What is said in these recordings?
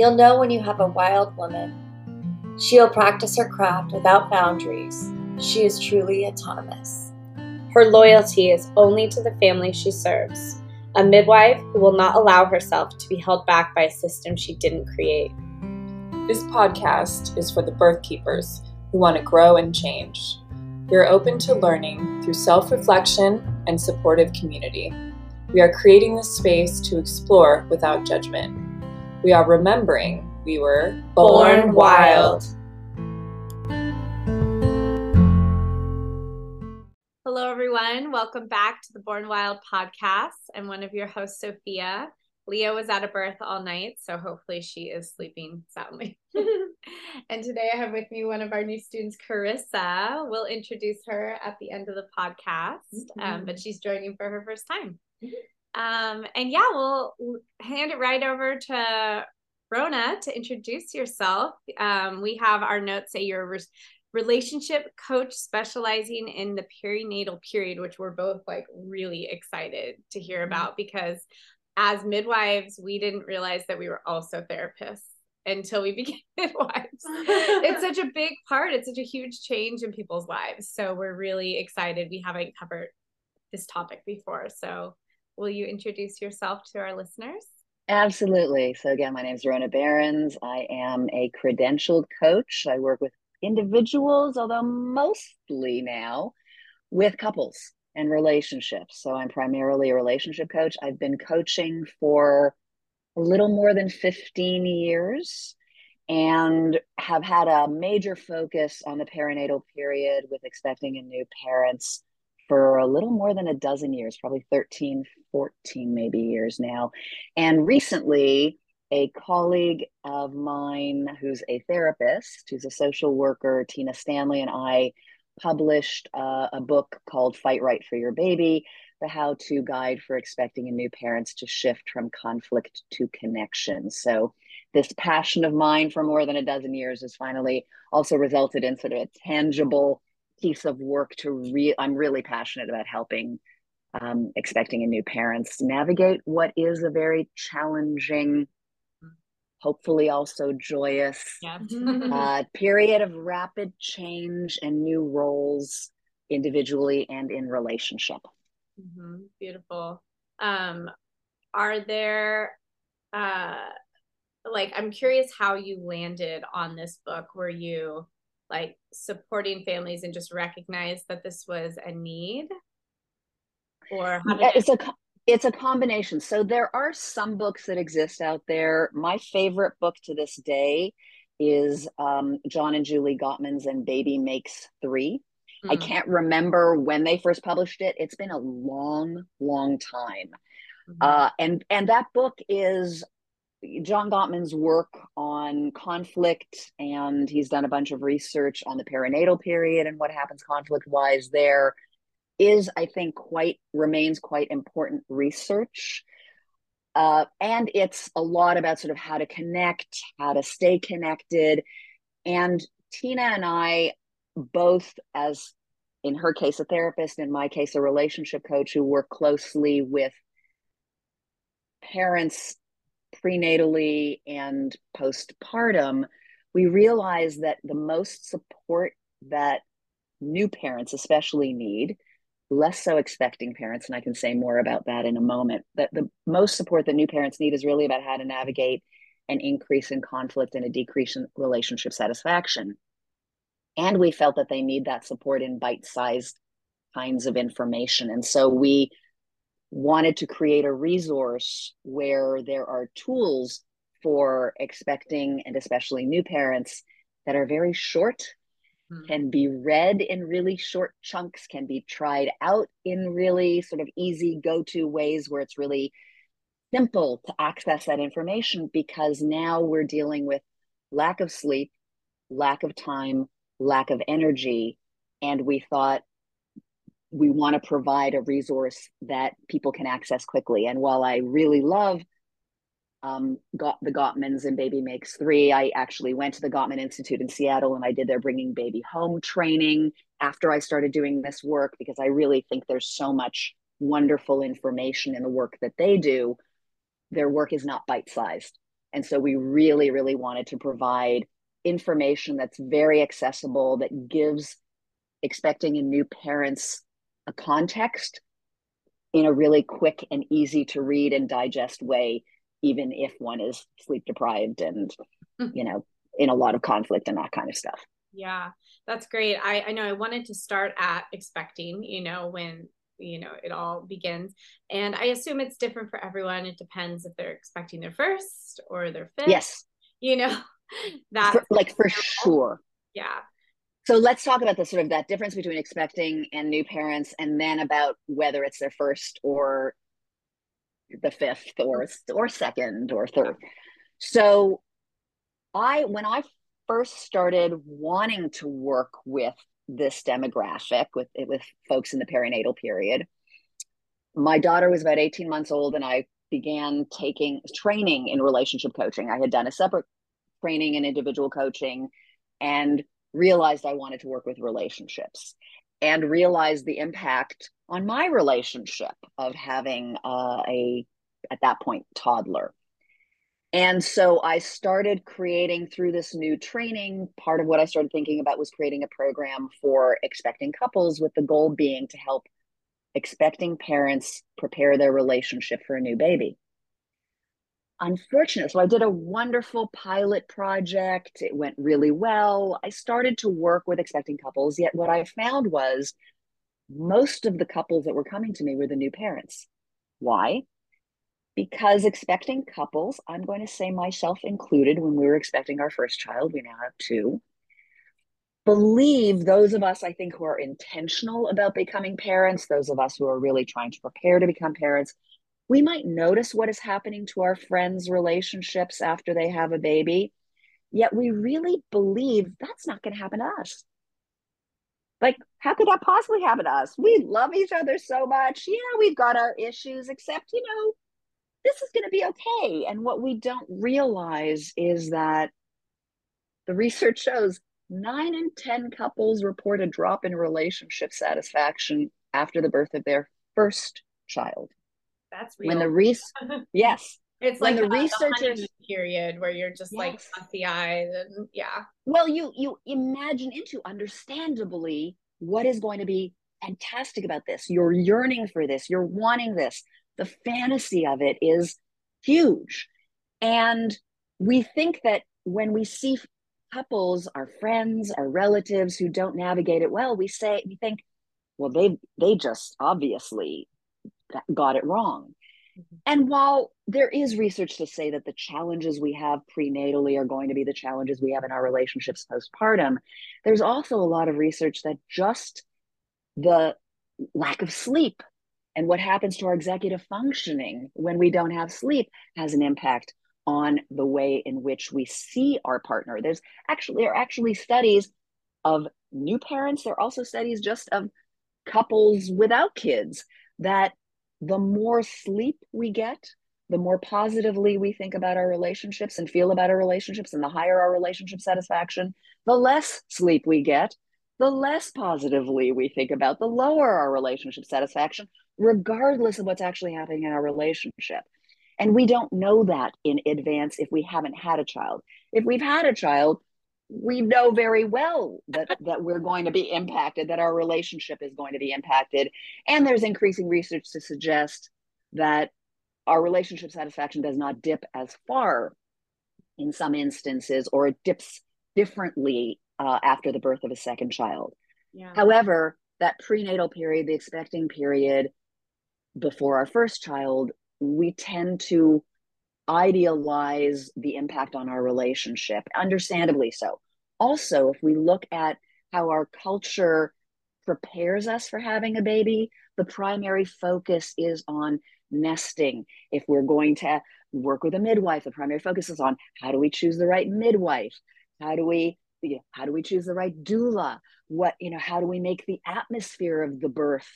You'll know when you have a wild woman. She'll practice her craft without boundaries. She is truly autonomous. Her loyalty is only to the family she serves, a midwife who will not allow herself to be held back by a system she didn't create. This podcast is for the birth keepers who want to grow and change. We are open to learning through self reflection and supportive community. We are creating this space to explore without judgment. We are remembering we were born wild. Hello, everyone. Welcome back to the Born Wild podcast. I'm one of your hosts, Sophia. Leah was at a birth all night, so hopefully she is sleeping soundly. and today I have with me one of our new students, Carissa. We'll introduce her at the end of the podcast, mm-hmm. um, but she's joining for her first time. Um, and yeah, we'll hand it right over to Rhona to introduce yourself. Um, we have our notes say you're a re- relationship coach specializing in the perinatal period, which we're both like really excited to hear mm-hmm. about because as midwives, we didn't realize that we were also therapists until we became midwives. it's such a big part, it's such a huge change in people's lives. So we're really excited. We haven't covered this topic before. So will you introduce yourself to our listeners? Absolutely. So, again, my name is Rhona Berens. I am a credentialed coach. I work with individuals, although mostly now with couples and relationships. So, I'm primarily a relationship coach. I've been coaching for a little more than 15 years and have had a major focus on the perinatal period with expecting and new parents for a little more than a dozen years, probably 13, 14 maybe years now. And recently, a colleague of mine who's a therapist, who's a social worker, Tina Stanley, and I published uh, a book called Fight Right for Your Baby, the how to guide for expecting and new parents to shift from conflict to connection. So, this passion of mine for more than a dozen years has finally also resulted in sort of a tangible piece of work to re i'm really passionate about helping um, expecting and new parents navigate what is a very challenging hopefully also joyous yeah. uh, period of rapid change and new roles individually and in relationship mm-hmm. beautiful um, are there uh, like i'm curious how you landed on this book were you like supporting families and just recognize that this was a need? Or it's a it's a combination. So there are some books that exist out there. My favorite book to this day is um, john and julie gottman's and baby makes three. Mm. i can't remember when they first published it. It's been a long long time. Mm-hmm. uh, and and that book is John Gottman's work on conflict, and he's done a bunch of research on the perinatal period and what happens conflict wise there, is, I think, quite remains quite important research. Uh, and it's a lot about sort of how to connect, how to stay connected. And Tina and I, both as in her case, a therapist, in my case, a relationship coach who work closely with parents prenatally and postpartum, we realize that the most support that new parents especially need, less so expecting parents, and I can say more about that in a moment, that the most support that new parents need is really about how to navigate an increase in conflict and a decrease in relationship satisfaction. And we felt that they need that support in bite sized kinds of information. And so we wanted to create a resource where there are tools for expecting and especially new parents that are very short mm. can be read in really short chunks can be tried out in really sort of easy go-to ways where it's really simple to access that information because now we're dealing with lack of sleep lack of time lack of energy and we thought we want to provide a resource that people can access quickly. And while I really love um, got the Gottmans and Baby Makes Three, I actually went to the Gottman Institute in Seattle and I did their Bringing Baby Home training after I started doing this work because I really think there's so much wonderful information in the work that they do. Their work is not bite sized. And so we really, really wanted to provide information that's very accessible, that gives expecting and new parents a context in a really quick and easy to read and digest way, even if one is sleep deprived and, mm-hmm. you know, in a lot of conflict and that kind of stuff. Yeah, that's great. I, I know I wanted to start at expecting, you know, when you know it all begins. And i assume it's different for everyone. It depends if they're expecting their first or their fifth yes. you know that like for sure. Yeah so let's talk about the sort of that difference between expecting and new parents and then about whether it's their first or the fifth or mm-hmm. or second or third. So i when i first started wanting to work with this demographic with with folks in the perinatal period my daughter was about 18 months old and i began taking training in relationship coaching. I had done a separate training in individual coaching and realized i wanted to work with relationships and realized the impact on my relationship of having uh, a at that point toddler and so I started creating through this new training. Part of what I started thinking about was creating a program for expecting couples, with the goal being to help expecting parents prepare their relationship for a new baby. Unfortunately, so I did a wonderful pilot project. It went really well. I started to work with expecting couples, yet what I found was most of the couples that were coming to me were the new parents. Why? because expecting couples, I'm going to say myself included, when we were expecting our first child, we now have two, believe those of us, I think, who are intentional about becoming parents, those of us who are really trying to prepare to become parents, we might notice what is happening to our friends' relationships after they have a baby. Yet we really believe that's not going to happen to us. Like, how could that possibly happen to us? We love each other so much. Yeah, we've got our issues, except, you know, this is going to be okay. And what we don't realize is that the research shows nine in 10 couples report a drop in relationship satisfaction after the birth of their first child. That's real. When the res- yes. It's when like the, researchers period where you're just yes. like fussy eyed and yeah. Well, you you imagine into understandably what is going to be fantastic about this. You're yearning for this. You're wanting this the fantasy of it is huge. And we think that when we see couples, our friends, our relatives who don't navigate it well, we say, we think, well, they they just obviously got it wrong. Mm-hmm. And while there is research to say that the challenges we have prenatally are going to be the challenges we have in our relationships postpartum, there's also a lot of research that just the lack of sleep and what happens to our executive functioning when we don't have sleep has an impact on the way in which we see our partner. There's actually there are actually studies of new parents. There are also studies just of couples without kids that the more sleep we get, the more positively we think about our relationships and feel about our relationships, and the higher our relationship satisfaction, the less sleep we get, the less positively we think about, the lower our relationship satisfaction, regardless of what's actually happening in our relationship. And we don't know that in advance if we haven't had a child. If we've had a child, we know very well that, that we're going to be impacted, that our relationship is going to be impacted. And there's increasing research to suggest that our relationship satisfaction does not dip as far in some instances, or it dips differently uh, after the birth of a second child. Yeah. However, that prenatal period, the expecting period before our first child, we tend to idealize the impact on our relationship, understandably so. Also, if we look at how our culture prepares us for having a baby, the primary focus is on nesting. If we're going to work with a midwife, the primary focus is on how do we choose the right midwife? How do we you know, how do we choose the right doula? What, you know, how do we make the atmosphere of the birth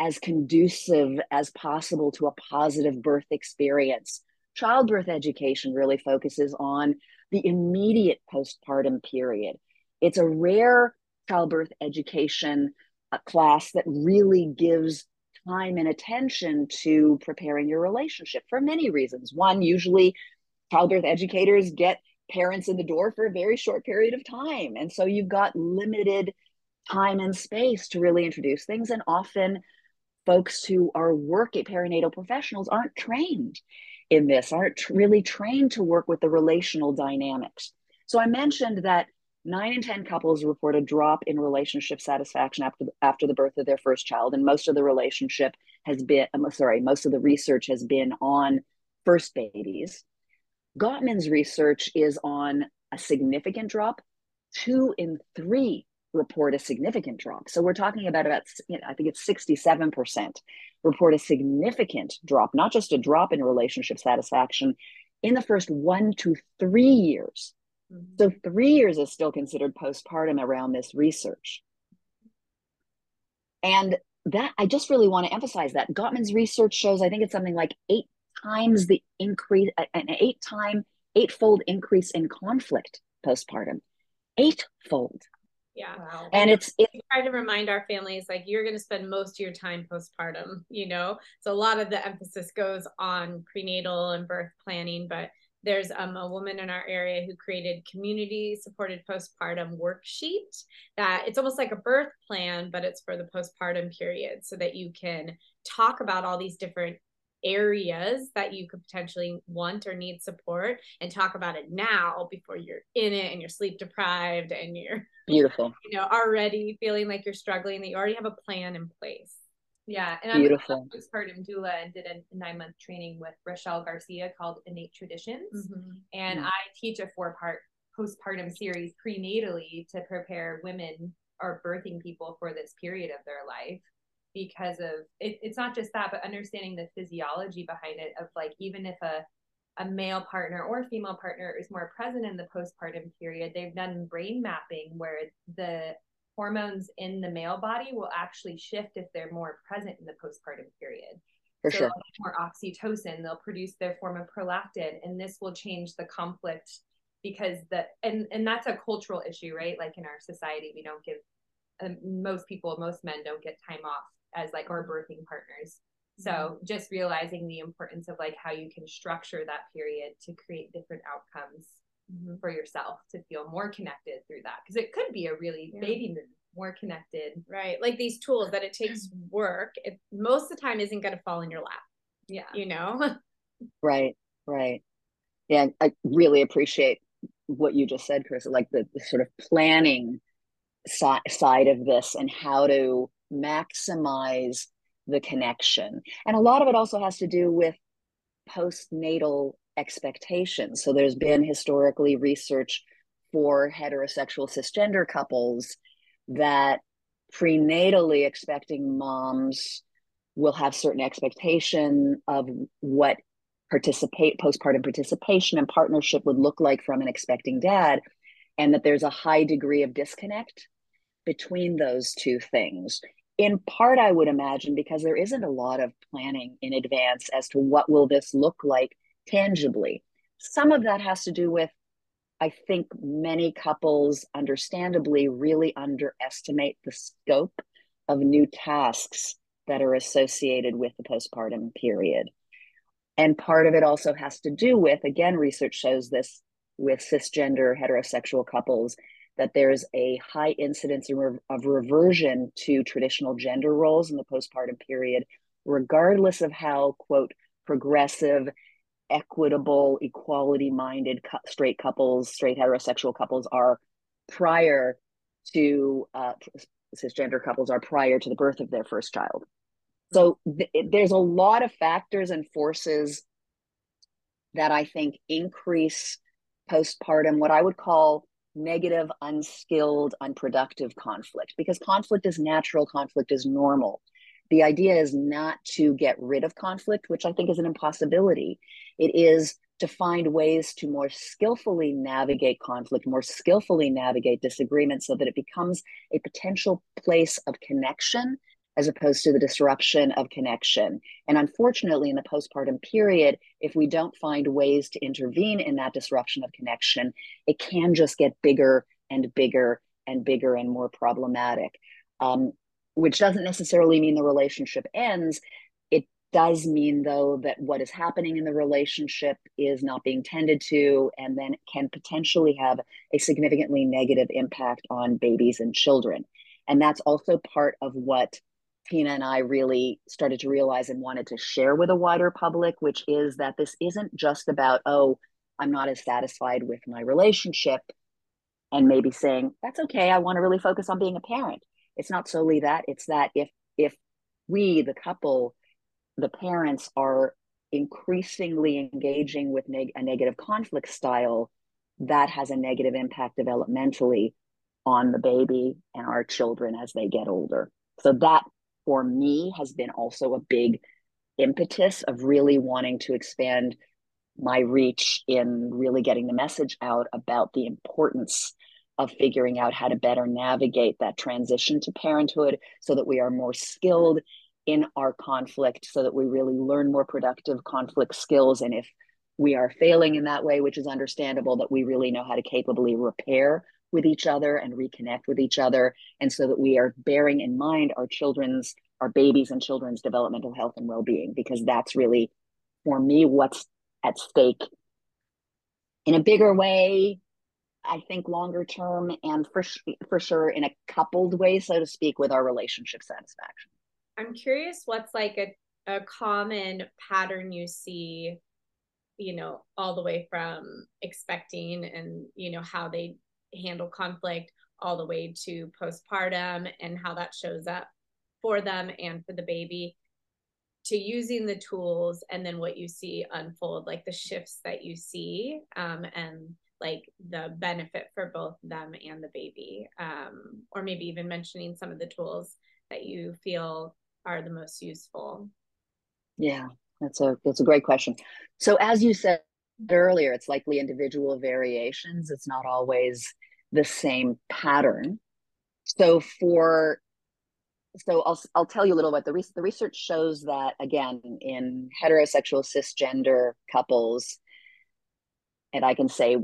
as conducive as possible to a positive birth experience? Childbirth education really focuses on the immediate postpartum period. It's a rare childbirth education uh, class that really gives time and attention to preparing your relationship for many reasons. One, usually childbirth educators get parents in the door for a very short period of time. And so you've got limited time and space to really introduce things. And often folks who are working perinatal professionals aren't trained in this, aren't really trained to work with the relational dynamics. So I mentioned that nine in 10 couples report a drop in relationship satisfaction after, after the birth of their first child. And most of the relationship has been, I'm sorry, most of the research has been on first babies. Gottman's research is on a significant drop. Two in three report a significant drop. So we're talking about about you know, I think it's 67% report a significant drop, not just a drop in relationship satisfaction in the first 1 to 3 years. Mm-hmm. So 3 years is still considered postpartum around this research. And that I just really want to emphasize that Gottman's research shows I think it's something like 8 times the increase an 8 time eightfold increase in conflict postpartum. Eightfold. Yeah. Wow. And it's, it's we try to remind our families like you're going to spend most of your time postpartum, you know? So a lot of the emphasis goes on prenatal and birth planning, but there's um, a woman in our area who created community supported postpartum worksheet that it's almost like a birth plan but it's for the postpartum period so that you can talk about all these different areas that you could potentially want or need support and talk about it now before you're in it and you're sleep deprived and you're beautiful. you know already feeling like you're struggling that you already have a plan in place. Yeah and i'm beautiful. postpartum doula and did a nine month training with rachelle garcia called innate traditions. Mm-hmm. and mm-hmm. i teach a four part postpartum series prenatally to prepare women or birthing people for this period of their life because of it, it's not just that but understanding the physiology behind it of like even if a a male partner or female partner is more present in the postpartum period they've done brain mapping where the hormones in the male body will actually shift if they're more present in the postpartum period. For so sure. more oxytocin. They'll produce their form of prolactin and this will change the conflict because the and and that's a cultural issue right? Like in our society we don't give um, most people most men don't get time off as like our birthing partners. So mm-hmm. just realizing the importance of like how you can structure that period to create different outcomes mm-hmm. for yourself to feel more connected through that because it could be a really yeah. baby move more connected right like these tools that it takes work it most of the time isn't going to fall in your lap yeah you know right right yeah i really appreciate what you just said chris like the, the sort of planning si- side of this and how to maximize the connection. And a lot of it also has to do with postnatal expectations. So there's been historically research for heterosexual cisgender couples that prenatally expecting moms will have certain expectation of what participate postpartum participation and partnership would look like from an expecting dad and that there's a high degree of disconnect between those two things in part i would imagine because there isn't a lot of planning in advance as to what will this look like tangibly. Some of that has to do with i think many couples understandably really underestimate the scope of new tasks that are associated with the postpartum period. And part of it also has to do with again research shows this with cisgender heterosexual couples that there's a high incidence of reversion to traditional gender roles in the postpartum period, regardless of how, quote, progressive, equitable, equality minded straight couples, straight heterosexual couples are prior to uh, cisgender couples are prior to the birth of their first child. So th- there's a lot of factors and forces that I think increase postpartum, what I would call negative, unskilled, unproductive conflict because conflict is natural, conflict is normal. The idea is not to get rid of conflict, which I think is an impossibility. It is to find ways to more skillfully navigate conflict, more skillfully navigate disagreement so that it becomes a potential place of connection as opposed to the disruption of connection. And unfortunately, in the postpartum period, if we don't find ways to intervene in that disruption of connection, it can just get bigger and bigger and bigger and more problematic, um, which doesn't necessarily mean the relationship ends. It does mean though that what is happening in the relationship is not being tended to and then can potentially have a significantly negative impact on babies and children and that's also part of what tina and i really started to realize and wanted to share with a wider public which is that this isn't just about oh i'm not as satisfied with my relationship and maybe saying that's okay i want to really focus on being a parent it's not solely that it's that if if we the couple the parents are increasingly engaging with neg- a negative conflict style, that has a negative impact developmentally on the baby and our children as they get older. So that for me has been also a big impetus of really wanting to expand my reach in really getting the message out about the importance of figuring out how to better navigate that transition to parenthood so that we are more skilled in our conflict so that we really learn more productive conflict skills. And if we are failing in that way, which is understandable, that we really know how to capably repair with each other and reconnect with each other. And so that we are bearing in mind our children's, our babies and children's developmental health and well being, because that's really, for me, what's at stake in a bigger way. I think longer term and for for sure in a coupled way, so to speak, with our relationship satisfaction. I'm curious what's like a, a common pattern you see, you know, all the way from expecting and, you know, how they handle conflict all the way to postpartum and how that shows up for them and for the baby to using the tools and then what you see unfold like the shifts that you see um, and like the benefit for both them and the baby um, or maybe even mentioning some of the tools that you feel are the most useful? Yeah, that's a that's a great question. So as you said earlier, it's likely individual variations. It's not always the same pattern. So for so I'll I'll tell you a little bit. The, the research shows that again in heterosexual cisgender couples, and I can say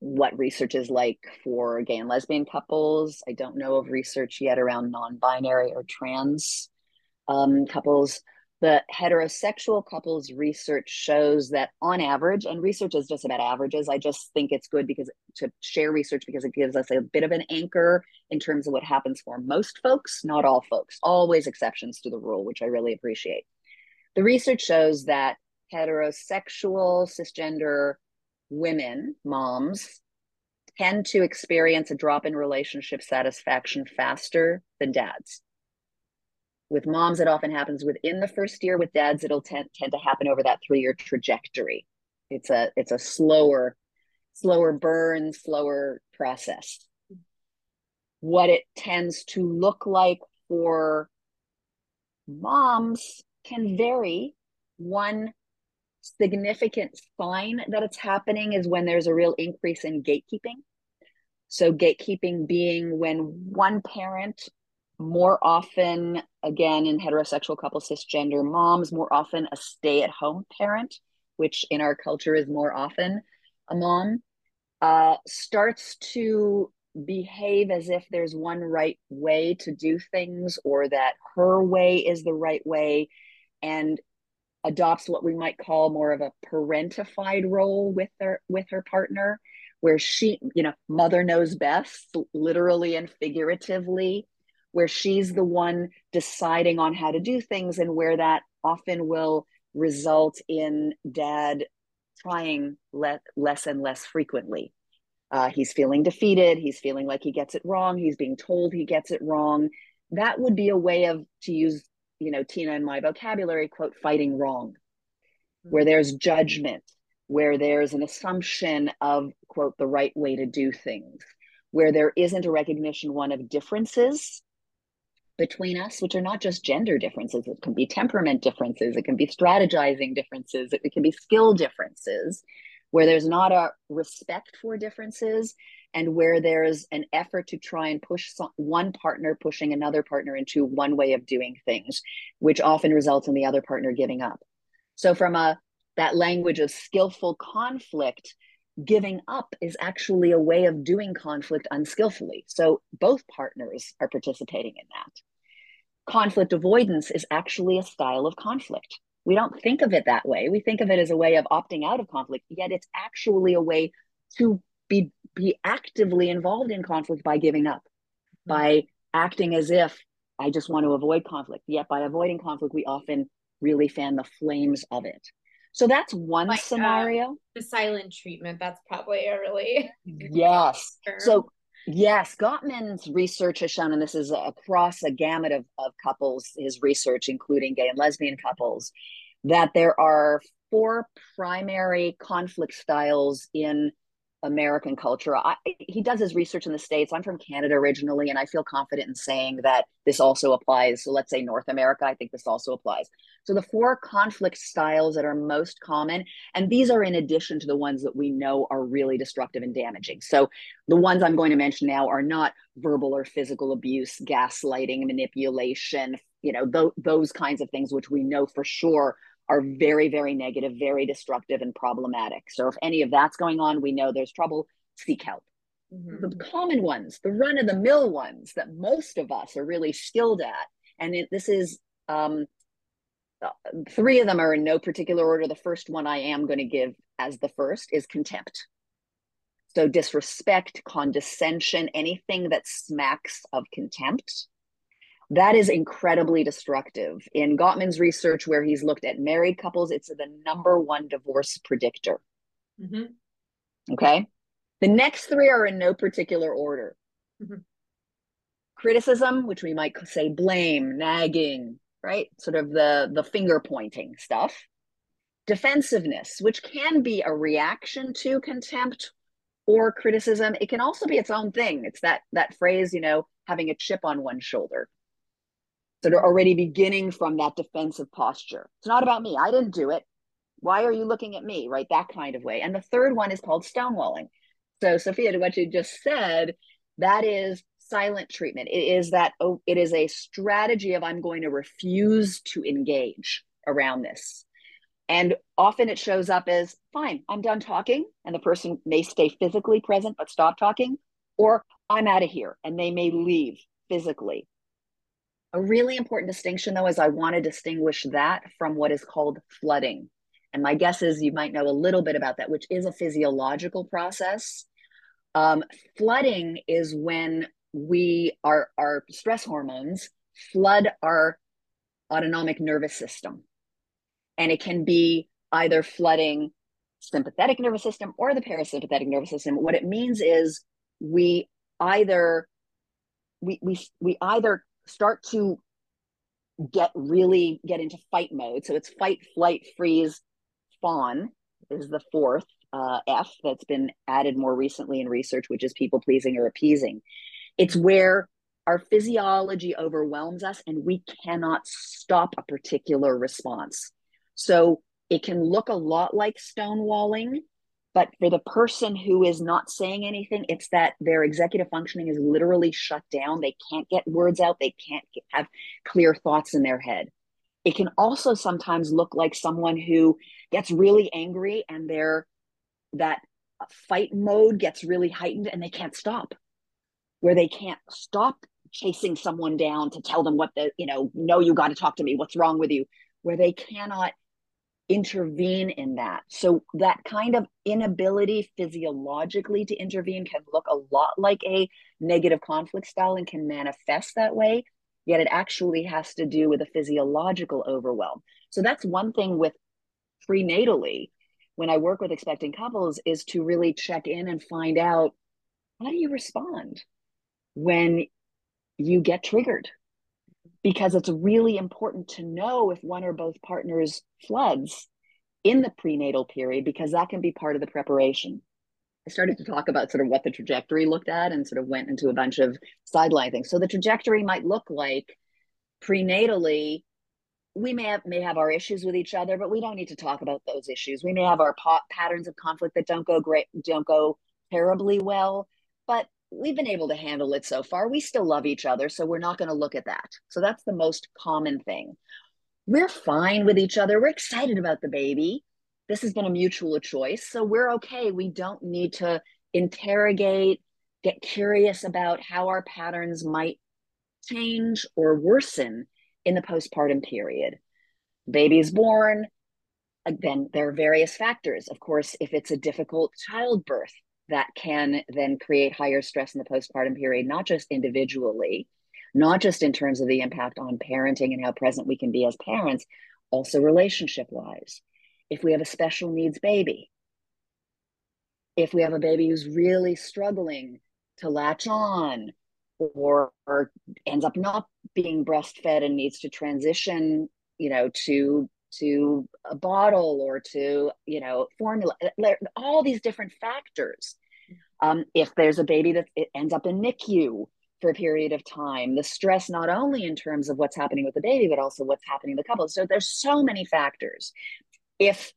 what research is like for gay and lesbian couples. I don't know of research yet around non-binary or trans um, couples, the heterosexual couples research shows that on average, and research is just about averages. I just think it's good because to share research because it gives us a bit of an anchor in terms of what happens for most folks, not all folks, always exceptions to the rule, which I really appreciate. The research shows that heterosexual cisgender women, moms, tend to experience a drop in relationship satisfaction faster than dads. With moms, it often happens within the first year. With dads, it'll tend, tend to happen over that three year trajectory. It's a it's a slower, slower burn, slower process. What it tends to look like for moms can vary. One significant sign that it's happening is when there's a real increase in gatekeeping. So, gatekeeping being when one parent more often, again, in heterosexual couples, cisgender moms, more often a stay at home parent, which in our culture is more often a mom, uh, starts to behave as if there's one right way to do things or that her way is the right way and adopts what we might call more of a parentified role with her with her partner where she you know mother knows best literally and figuratively where she's the one deciding on how to do things and where that often will result in dad trying le- less and less frequently. Uh, he's feeling defeated. He's feeling like he gets it wrong. He's being told he gets it wrong. That would be a way of, to use, you know, Tina and my vocabulary, quote, fighting wrong, where there's judgment, where there's an assumption of, quote, the right way to do things, where there isn't a recognition, one, of differences between us, which are not just gender differences. It can be temperament differences, it can be strategizing differences, it, can be skill differences, where there's not a respect for differences and where there's an effort to try and push some, one partner pushing another partner into one way of doing things, which often results in the other partner giving up. So, from a that language of skillful conflict, giving up is actually a way of doing conflict unskillfully. So both partners are participating in that. Conflict avoidance is actually a style of conflict. We don't think of it that way. We think of it as a way of opting out of conflict, yet it's actually a way to be be actively involved in conflict by giving up, mm-hmm. by acting as if I just want to avoid conflict. Yet by avoiding conflict, we often really fan the flames of it. So that's one like, uh, scenario. The silent treatment, that's probably a really yes. So yes, Gottman's research has shown, and this is across a gamut of, of couples, his research, including gay and lesbian couples, that there are four primary conflict styles in American culture. I, he does his research in the States. I'm from Canada originally, and I feel confident in saying that this also applies. So let's say North America, I think this also applies. So the four conflict styles that are most common, and these are in addition to the ones that we know are really destructive and damaging. So the ones I'm going to mention now are not verbal or physical abuse, gaslighting, manipulation, you know, th- those kinds of things, which we know for sure are very, very negative, very destructive, and problematic. So if any of that's going on, we know there's trouble, seek help. Mm-hmm. The common ones, the run of the mill ones that most of us are really skilled at, and it, this is um, uh, three of them are in no particular order. The first one I am going to give as the first is contempt. So disrespect, condescension, anything that smacks of contempt that is incredibly destructive. In Gottman's research, where he's looked at married couples, it's the number one divorce predictor. Mm-hmm. Okay. The next three are in no particular order mm-hmm. criticism, which we might say blame, nagging, right? Sort of the, the finger pointing stuff. Defensiveness, which can be a reaction to contempt or criticism. It can also be its own thing. It's that that phrase, you know, having a chip on one shoulder that are already beginning from that defensive posture. It's not about me. I didn't do it. Why are you looking at me? Right? That kind of way. And the third one is called stonewalling. So, Sophia, to what you just said, that is silent treatment. It is that oh, it is a strategy of I'm going to refuse to engage around this. And often it shows up as fine, I'm done talking, and the person may stay physically present but stop talking, or I'm out of here and they may leave physically. A really important distinction, though, is I want to distinguish that from what is called flooding. And my guess is you might know a little bit about that, which is a physiological process. Um, flooding is when we our our stress hormones flood our autonomic nervous system, and it can be either flooding sympathetic nervous system or the parasympathetic nervous system. What it means is we either we we we either start to get really get into fight mode. So it's fight, flight, freeze, fawn is the fourth uh, F that's been added more recently in research, which is people pleasing or appeasing. It's where our physiology overwhelms us and we cannot stop a particular response. So it can look a lot like stonewalling but for the person who is not saying anything, it's that their executive functioning is literally shut down. They can't get words out, they can't get, have clear thoughts in their head. It can also sometimes look like someone who gets really angry and their that fight mode gets really heightened and they can't stop. Where they can't stop chasing someone down to tell them what the, you know, no, you got to talk to me. What's wrong with you? Where they cannot intervene in that. So that kind of inability physiologically to intervene can look a lot like a negative conflict style and can manifest that way. Yet it actually has to do with a physiological overwhelm. So that's one thing with prenatally when I work with expecting couples is to really check in and find out how do you respond when you get triggered because it's really important to know if one or both partners floods in the prenatal period because that can be part of the preparation. I started to talk about sort of what the trajectory looked at and sort of went into a bunch of sideline things. So the trajectory might look like prenatally we may have may have our issues with each other, but we don't need to talk about those issues. We may have our patterns of conflict that don't go great, don't go terribly well, but we've been able to handle it so far. We still love each other, so we're not going to look at that. So that's the most common thing. We're fine with each other. We're excited about the baby. This has been a mutual choice, so we're okay. We don't need to interrogate, get curious about how our patterns might change or worsen in the postpartum period. baby's born, then there are various factors. Of course, if it's a difficult childbirth, that can then create higher stress in the postpartum period, not just individually, not just in terms of the impact on parenting and how present we can be as parents, also relationship wise. If we have a special needs baby, if we have a baby who's really struggling to latch on or, or ends up not being breastfed and needs to transition you know to to a bottle or to you know formula all these different factors. Um, if there's a baby that ends up in nicu for a period of time the stress not only in terms of what's happening with the baby but also what's happening in the couple. So there's so many factors. If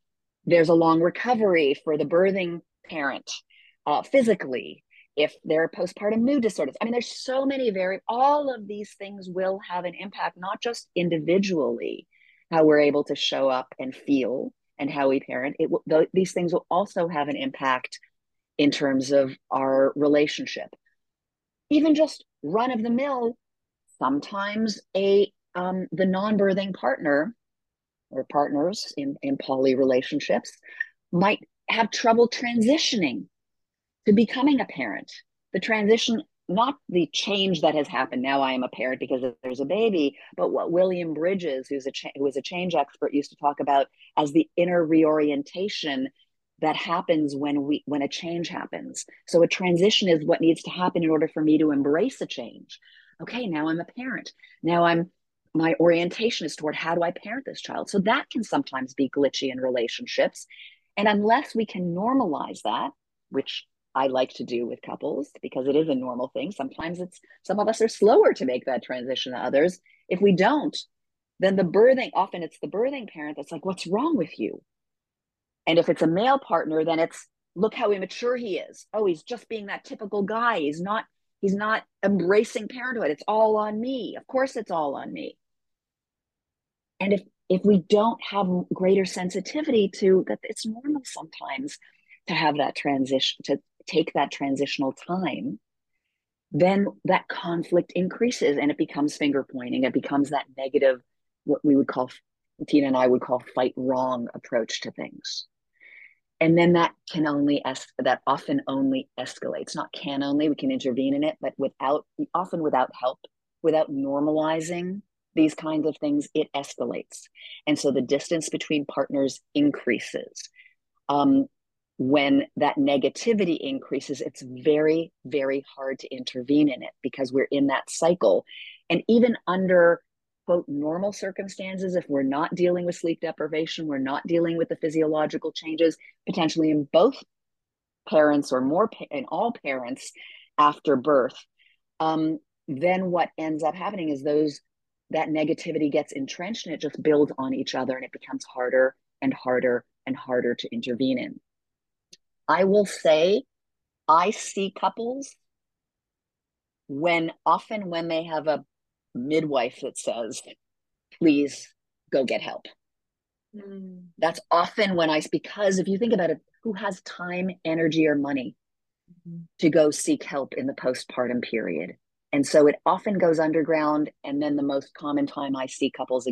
there's a long recovery for the birthing parent uh, physically if there are postpartum mood disorders i mean there's so many very all of these things will have an impact not just individually how we're able to show up and feel and how we parent. It th- these things will also have an impact in terms of our relationship. Even just run of the mill sometimes a um, the non-birthing partner or partners in, in poly relationships might have trouble transitioning to becoming a parent. The transition not the change that has happened. Now i am a parent because there's a baby but what william bridges who's a cha- who was a change expert used to talk about as the inner reorientation that happens when we when a change happens. So a transition is what needs to happen in order for me to embrace a change. Okay now i'm a parent. Now i'm my orientation is toward how do i parent this child? So that can sometimes be glitchy in relationships. And unless we can normalize that which I like to do with couples because it is a normal thing. Sometimes it's some of us are slower to make that transition than others. If we don't, then the birthing, often it's the birthing parent that's like, what's wrong with you? And if it's a male partner, then it's look how immature he is. Oh, he's just being that typical guy. He's not, he's not embracing parenthood. It's all on me. Of course it's all on me. And if if we don't have greater sensitivity to that it's normal sometimes to have that transition to take that transitional time, then that conflict increases and it becomes finger pointing. It becomes that negative, what we would call, Tina and I would call fight wrong approach to things. And then that can only, es- that often only escalates, not can only, we can intervene in it, but without, often without help, without normalizing these kinds of things, it escalates. And so the distance between partners increases. Um, when that negativity increases, it's very, very hard to intervene in it because we're in that cycle. And even under quote normal circumstances, if we're not dealing with sleep deprivation, we're not dealing with the physiological changes potentially in both parents or more in all parents after birth, um, then what ends up happening is those that negativity gets entrenched and it just builds on each other and it becomes harder and harder and harder to intervene in. I will say I see couples when often when they have a midwife that says, please go get help. Mm. That's often when I, because if you think about it, who has time, energy, or money mm-hmm. to go seek help in the postpartum period? And so it often goes underground. And then the most common time I see couples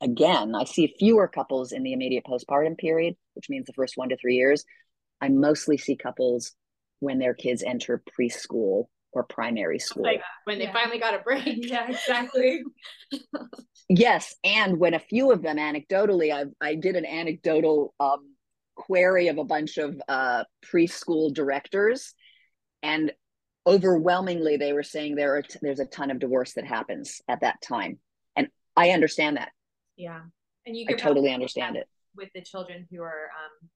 again, I see fewer couples in the immediate postpartum period, which means the first one to three years. I mostly see couples when their kids enter preschool or primary school. Like when they yeah. finally got a break. Yeah, exactly. yes. And when a few of them, anecdotally, I, I did an anecdotal um, query of a bunch of uh, preschool directors. And overwhelmingly, they were saying there are t- there's a ton of divorce that happens at that time. And I understand that. Yeah. And you I totally understand it. With the children who are um,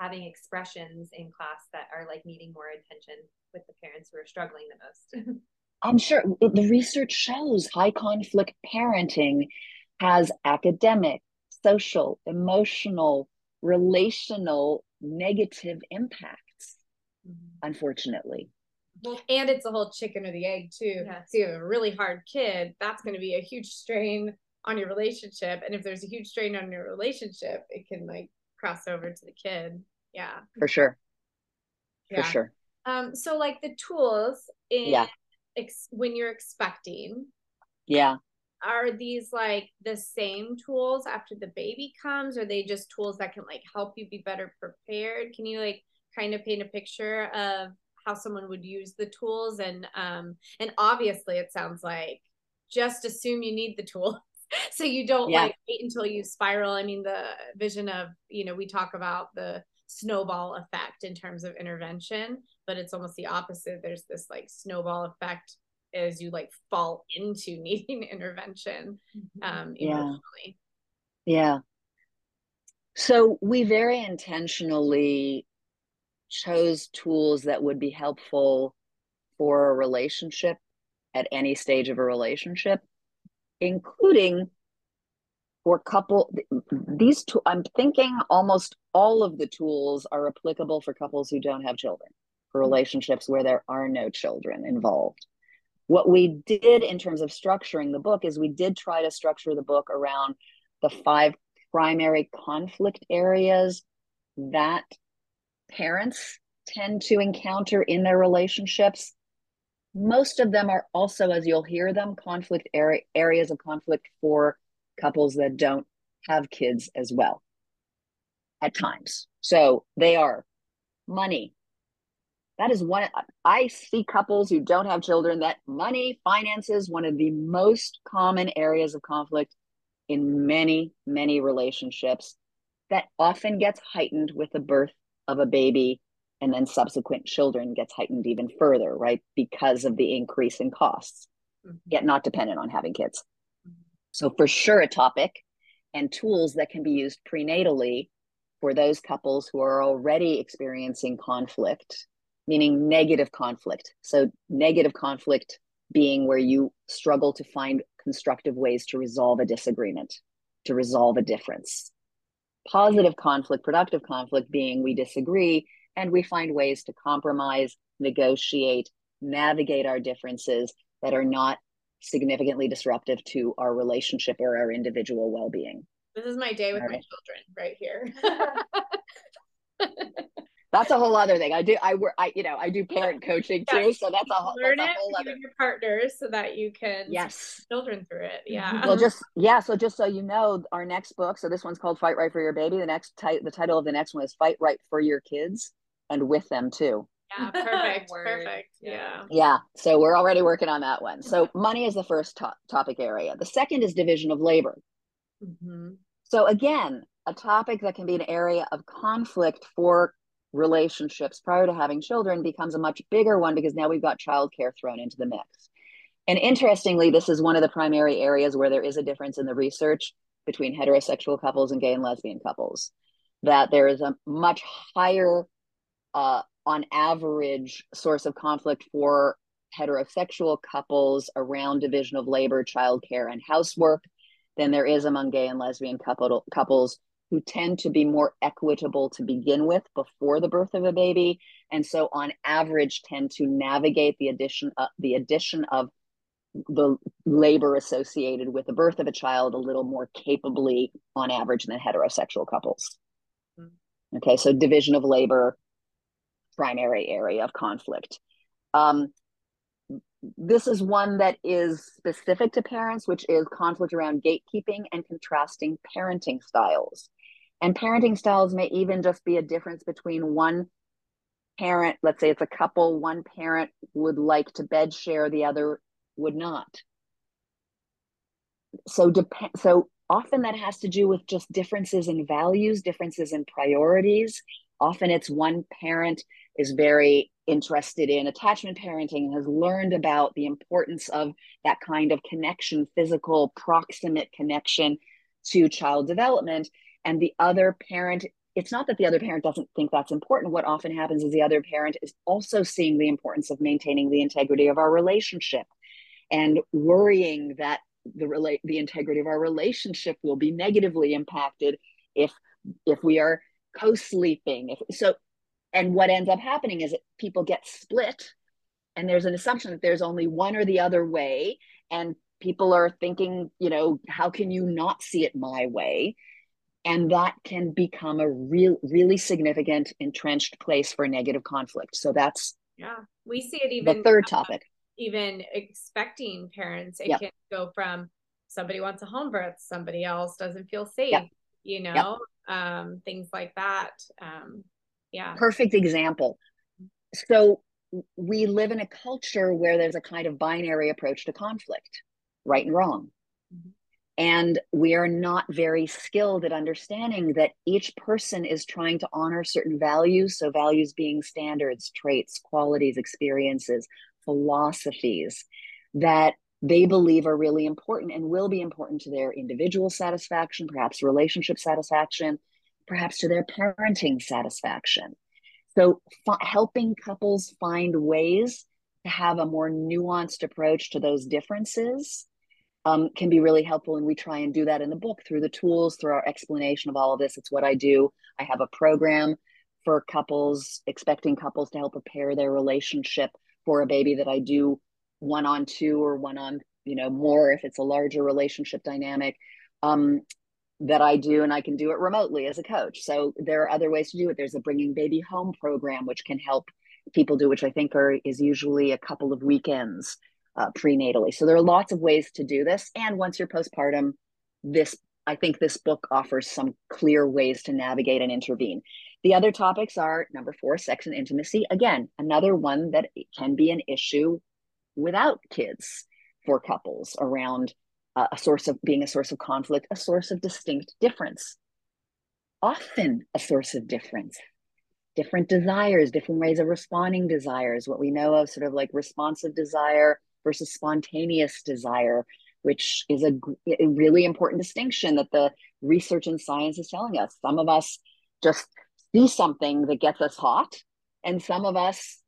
having expressions in class that are like needing more attention with the parents who are struggling the most. I'm sure the research shows high conflict parenting has academic, social, emotional, relational negative impacts, mm-hmm. unfortunately. Well, and it's a whole chicken or the egg too. Yes. So you have a really hard kid, that's going to be a huge strain on your relationship. And if there's a huge strain on your relationship, it can like cross over to the kid. Yeah. For sure. Yeah. For sure. Um, so like the tools in yeah. ex- when you're expecting. Yeah. are these like the same tools after the baby comes? Or are they just tools that can like help you be better prepared? Can you like kind of paint a picture of how someone would use the tools and um and obviously it sounds like just assume you need the tools so you don't yeah. like wait until you spiral i mean the vision of you know we talk about the snowball effect in terms of intervention but it's almost the opposite there's this like snowball effect as you like fall into needing intervention mm-hmm. um emotionally yeah. yeah so we very intentionally chose tools that would be helpful for a relationship at any stage of a relationship, including for couple these two i'm thinking almost all of the tools are applicable for couples who don't have children for mm-hmm. relationships where there are no children involved what we did in terms of structuring the book is we did try to structure the book around the five primary conflict areas that parents tend to encounter in their relationships. Most of them are also, as you'll hear them, conflict area, areas of conflict for couples that don't have kids as well at times. So they are money. That is one, I see couples who don't have children that money, finances, one of the most common areas of conflict in many, many relationships that often gets heightened with the birth of a baby and then subsequent children gets heightened even further, right? Because of the increase in costs, mm-hmm. yet not dependent on having kids. So, for sure, a topic and tools that can be used prenatally for those couples who are already experiencing conflict, meaning negative conflict. So, negative conflict being where you struggle to find constructive ways to resolve a disagreement, to resolve a difference positive conflict, productive conflict being we disagree and we find ways to compromise, negotiate, navigate our differences that are not significantly disruptive to our relationship or our individual well-being. This is my day with my children right here. that's a whole other thing. I do I work I you know I do parent coaching too, so that's a whole learn that's a whole other your partners so that you can yes children through it. Mm-hmm. Yeah. Well, just yeah. So just so you know, our next book. So this one's called Fight Right for Your Baby. The next ti- the title of the next one is Fight Right for Your Kids and with them too. Yeah, perfect, perfect. Yeah. Yeah. So we're already working on that one. So money is the first to- topic area. The second is division of labor. Mm-hmm. So again, a topic that can be an area of conflict for relationships prior to having children becomes a much bigger one because now we've got childcare thrown into the mix. And interestingly, this is one of the primary areas where there is a difference in the research between heterosexual couples and gay and lesbian couples. That there is a much higher, uh, on average, source of conflict for heterosexual couples around division of labor, childcare, and housework than there is among gay and lesbian couple, couples who tend to be more equitable to begin with before the birth of a baby and so on average tend to navigate the addition of, the addition of the labor associated with the birth of a child a little more capably on average than heterosexual couples mm-hmm. okay so division of labor primary area of conflict um, this is one that is specific to parents, which is conflict around gatekeeping and contrasting parenting styles. And parenting styles may even just be a difference between one parent, let's say it's a couple, one parent would like to bed share, the other would not. So depend so often that has to do with just differences in values, differences in priorities. Often it's one parent is very interested in attachment parenting and has learned about the importance of that kind of connection, physical, proximate connection to child development. And the other parent it's not that the other parent doesn't think that's important. What often happens is the other parent is also seeing the importance of maintaining the integrity of our relationship. And worrying that the relate the integrity of our relationship will be negatively impacted if if we are co-sleeping if so and what ends up happening is people get split and there's an assumption that there's only one or the other way and people are thinking you know how can you not see it my way and that can become a real really significant entrenched place for negative conflict so that's yeah we see it even the third topic even expecting parents it yep. can go from somebody wants a home birth, somebody else doesn't feel safe, yep. you know, yep. um, things like that. Um, yeah. Perfect example. So we live in a culture where there's a kind of binary approach to conflict, right and wrong. Mm-hmm. And we are not very skilled at understanding that each person is trying to honor certain values. So, values being standards, traits, qualities, experiences, philosophies that they believe are really important and will be important to their individual satisfaction, perhaps relationship satisfaction, perhaps to their parenting satisfaction. So, f- helping couples find ways to have a more nuanced approach to those differences um, can be really helpful. And we try and do that in the book through the tools, through our explanation of all of this. It's what I do. I have a program for couples, expecting couples to help prepare their relationship for a baby that I do one on two or one on you know more if it's a larger relationship dynamic um, that I do, and I can do it remotely as a coach. So there are other ways to do it. There's a bringing baby home program, which can help people do, which I think are is usually a couple of weekends uh, prenatally. So there are lots of ways to do this. And once you're postpartum, this I think this book offers some clear ways to navigate and intervene. The other topics are number four, sex and intimacy. Again, another one that can be an issue without kids for couples around a source of being a source of conflict, a source of distinct difference, often a source of difference, different desires, different ways of responding desires, what we know of sort of like responsive desire versus spontaneous desire, which is a, a really important distinction that the research and science is telling us. Some of us just see something that gets us hot, and some of us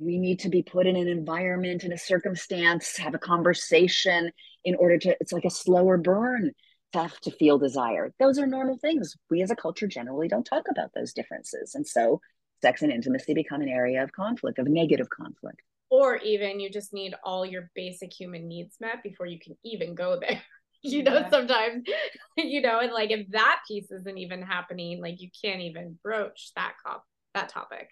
we need to be put in an environment in a circumstance have a conversation in order to it's like a slower burn to have to feel desire. Those are normal things. We as a culture generally don't talk about those differences. And so sex and intimacy become an area of conflict of negative conflict. Or even you just need all your basic human needs met before you can even go there. You know yeah. sometimes you know and like if that piece isn't even happening like you can't even broach that cop that topic.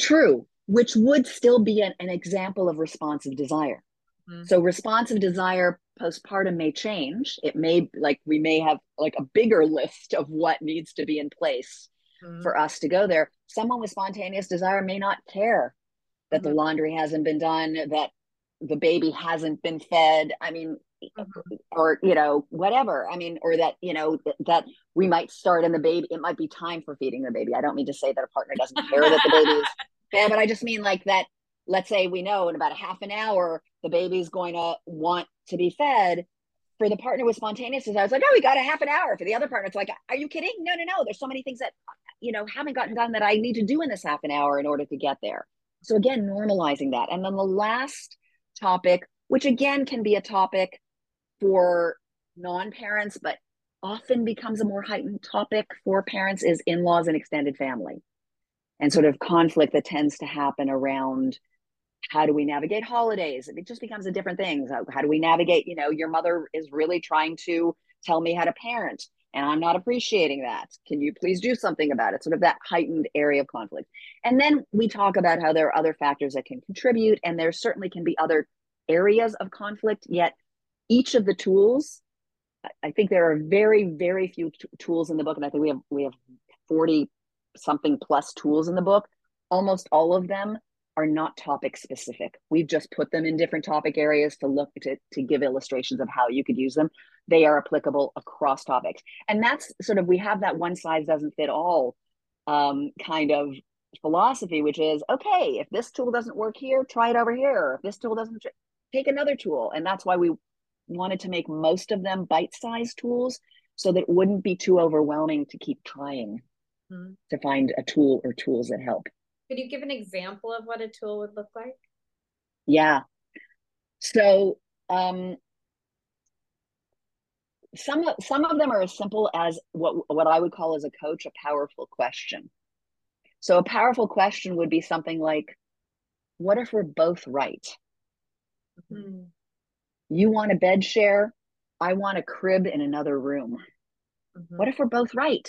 True which would still be an, an example of responsive desire. Mm-hmm. So responsive desire postpartum may change. It may like we may have like a bigger list of what needs to be in place mm-hmm. for us to go there. Someone with spontaneous desire may not care that mm-hmm. the laundry hasn't been done, that the baby hasn't been fed. I mean, mm-hmm. or you know whatever i mean or that you know th- that we might start in the baby it might be time for feeding the baby i don't mean to say that a partner doesn't care that the baby is yeah, but I just mean like that. Let's say we know in about a half an hour the baby's going to want to be fed. For the partner with spontaneous desire, I was like, oh, we got a half an hour. For the other partner, it's like, are you kidding? No, no, no. There's so many things that you know haven't gotten done that I need to do in this half an hour in order to get there. So again, normalizing that. And then the last topic, which again can be a topic for non-parents, but often becomes a more heightened topic for parents, is in-laws and extended family and sort of conflict that tends to happen around how do we navigate holidays? It just becomes a different thing. How do we navigate you know your mother is really trying to tell me how to parent and i'm not appreciating that. Can you please do something about it? Sort of that heightened area of conflict. And then we talk about how there are other factors that can contribute and there certainly can be other areas of conflict yet each of the tools i think there are very very few t- tools in the book and i think we have we have 40 something plus tools in the book, almost all of them are not topic specific. We've just put them in different topic areas to look to, to give illustrations of how you could use them. They are applicable across topics. And that's sort of, we have that one size doesn't fit all um, kind of philosophy, which is okay, if this tool doesn't work here, try it over here. If this tool doesn't, take another tool. And that's why we wanted to make most of them bite sized tools so that it wouldn't be too overwhelming to keep trying mm-hmm. to find a tool or tools that help. Could you give an example of what a tool would look like? Yeah. So um, some some of them are as simple as what what I would call as a coach a powerful question. So a powerful question would be something like, "What if we're both right? Mm-hmm. You want a bed share, I want a crib in another room. Mm-hmm. What if we're both right?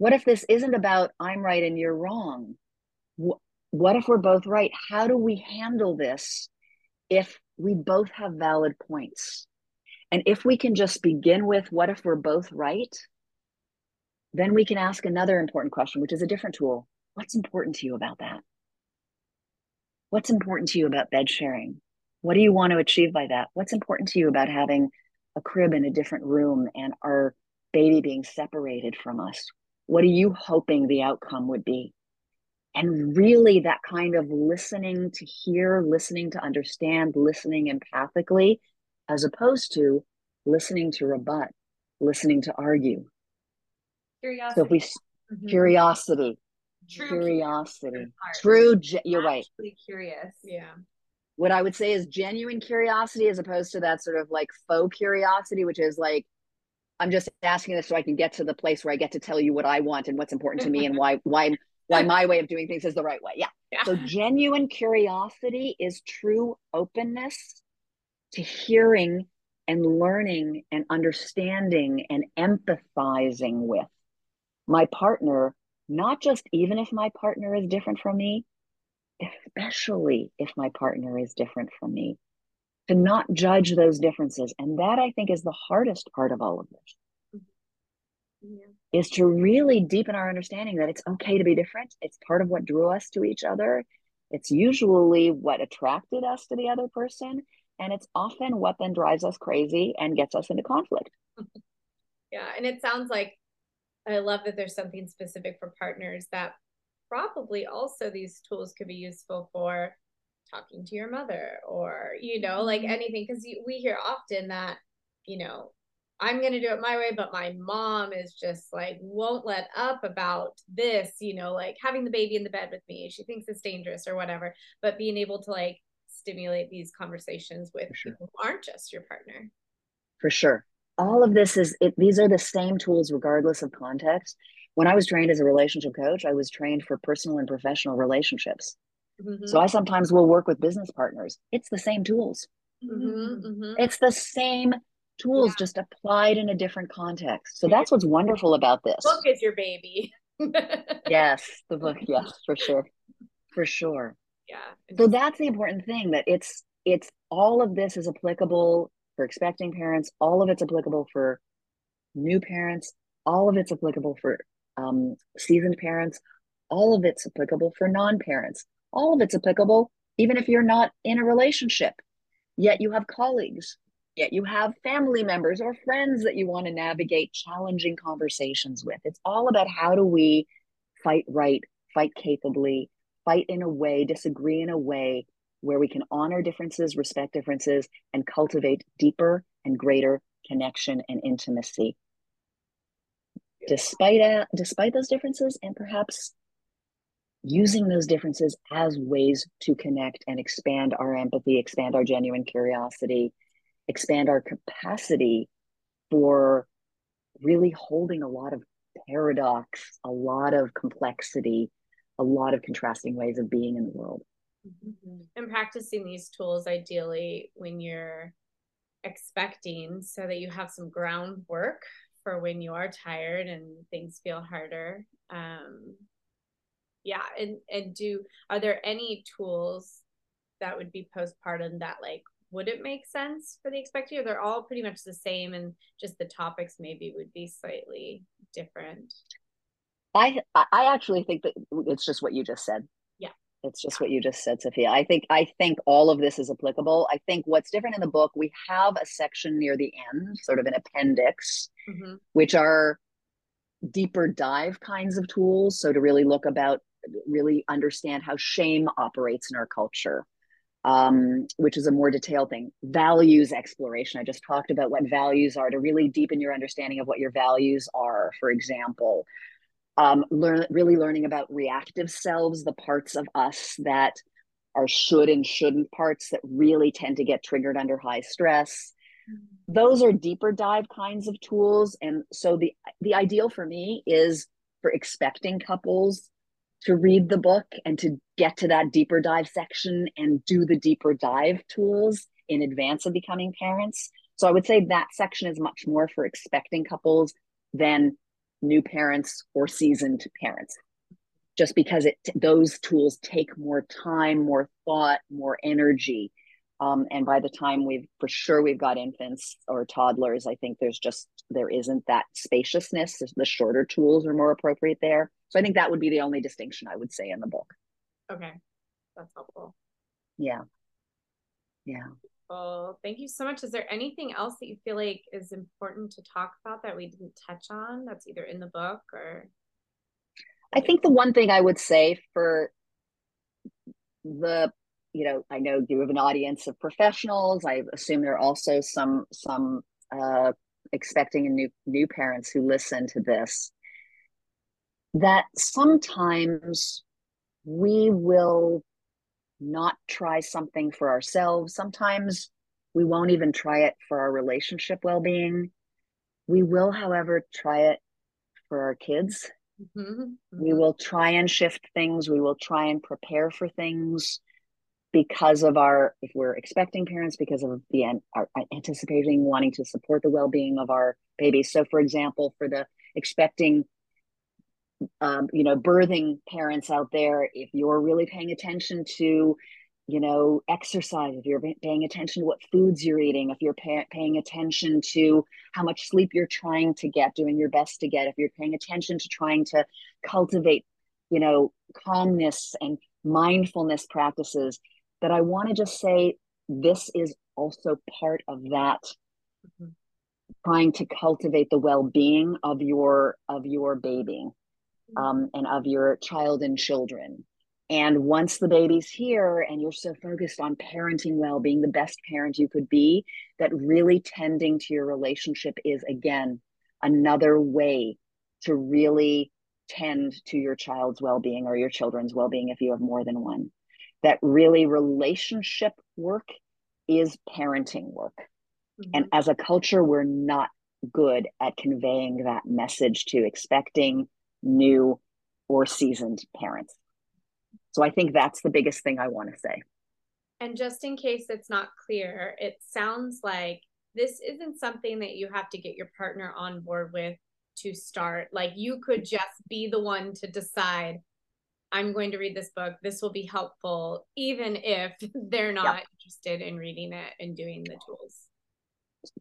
What if this isn't about I'm right and you're wrong? What if we're both right? How do we handle this if we both have valid points? And if we can just begin with what if we're both right? Then we can ask another important question, which is a different tool. What's important to you about that? What's important to you about bed sharing? What do you want to achieve by that? What's important to you about having a crib in a different room and our baby being separated from us? What are you hoping the outcome would be? And really, that kind of listening to hear, listening to understand, listening empathically, as opposed to listening to rebut, listening to argue. Curiosity. So if we mm-hmm. curiosity, True curiosity, true. Ge- you're right. Curious. Yeah. What I would say is genuine curiosity, as opposed to that sort of like faux curiosity, which is like, I'm just asking this so I can get to the place where I get to tell you what I want and what's important to me and why why why my way of doing things is the right way. Yeah. yeah. So genuine curiosity is true openness to hearing and learning and understanding and empathizing with my partner, not just even if my partner is different from me, especially if my partner is different from me, to not judge those differences. And that I think is the hardest part of all of this yeah. is to really deepen our understanding that it's okay to be different. It's part of what drew us to each other. It's usually what attracted us to the other person. And it's often what then drives us crazy and gets us into conflict. yeah. And it sounds like I love that there's something specific for partners that probably also these tools could be useful for talking to your mother or, you know, like mm-hmm. anything. Because we hear often that, you know, I'm going to do it my way, but my mom is just like, won't let up about this, you know, like having the baby in the bed with me. She thinks it's dangerous or whatever. But being able to like stimulate these conversations with sure. people who aren't just your partner. For sure. All of this is, it, these are the same tools regardless of context. When I was trained as a relationship coach, I was trained for personal and professional relationships. Mm-hmm. So I sometimes will work with business partners. It's the same tools. Mm-hmm, mm-hmm. It's the same tools yeah. just applied in a different context. So that's what's wonderful about this. book is your baby. yes, the book, yes, for sure. For sure. Yeah. So that's the important thing that it's it's all of this is applicable for expecting parents, all of it's applicable for new parents, all of it's applicable for um, seasoned parents, all of it's applicable for non-parents, all of it's applicable even if you're not in a relationship, yet you have colleagues Yet you have family members or friends that you want to navigate challenging conversations with. It's all about how do we fight right, fight capably, fight in a way, disagree in a way where we can honor differences, respect differences, and cultivate deeper and greater connection and intimacy. Despite uh, despite those differences, and perhaps using those differences as ways to connect and expand our empathy, expand our genuine curiosity, expand our capacity for really holding a lot of paradox, a lot of complexity, a lot of contrasting ways of being in the world. Mm-hmm. And practicing these tools ideally when you're expecting so that you have some groundwork for when you are tired and things feel harder. Um, yeah, and and do are there any tools that would be postpartum that like would it make sense for the expectee or they're all pretty much the same and just the topics maybe would be slightly different. I i actually think that it's just what you just said. Yeah. It's just what you just said sophia. I think i think all of this is applicable. I think what's different in the book we have a section near the end sort of an appendix mm-hmm. which are deeper dive kinds of tools so to really look about really understand how shame operates in our culture um, which is a more detailed thing. Values exploration. I just talked about what values are to really deepen your understanding of what your values are, for example. Um, learn really learning about reactive selves, the parts of us that are should and shouldn't parts that really tend to get triggered under high stress. Those are deeper dive kinds of tools. And so the the ideal for me is for expecting couples to read the book and to get to that deeper dive section and do the deeper dive tools in advance of becoming parents. So I would say that section is much more for expecting couples than new parents or seasoned parents. Just because it those tools take more time, more thought, more energy. Um, and by the time we've for sure we've got infants or toddlers, I think there's just there isn't that spaciousness. The shorter tools are more appropriate there. So I think that would be the only distinction I would say in the book. Okay, that's helpful. Yeah, yeah. Well, thank you so much. Is there anything else that you feel like is important to talk about that we didn't touch on? That's either in the book or. I think the one thing I would say for the you know i know you have an audience of professionals i assume there are also some some uh, expecting new new parents who listen to this that sometimes we will not try something for ourselves sometimes we won't even try it for our relationship well-being we will however try it for our kids mm-hmm. Mm-hmm. we will try and shift things we will try and prepare for things because of our if we're expecting parents because of the our anticipating wanting to support the well-being of our babies so for example for the expecting um, you know birthing parents out there if you're really paying attention to you know exercise if you're paying attention to what foods you're eating if you're pay- paying attention to how much sleep you're trying to get doing your best to get if you're paying attention to trying to cultivate you know calmness and mindfulness practices that I want to just say this is also part of that mm-hmm. trying to cultivate the well-being of your of your baby. Um, and of your child and children and once the baby's here and you're so focused on parenting well being the best parent you could be that really tending to your relationship is again another way to really tend to your child's well-being or your children's well-being if you have more than one that really relationship work is parenting work. Mm-hmm. And as a culture, we're not good at conveying that message to expecting new or seasoned parents. So I think that's the biggest thing I want to say. And just in case it's not clear, it sounds like this isn't something that you have to get your partner on board with to start. Like you could just be the one to decide I'm going to read this book. This will be helpful, even if they're not yeah. interested in reading it and doing the tools.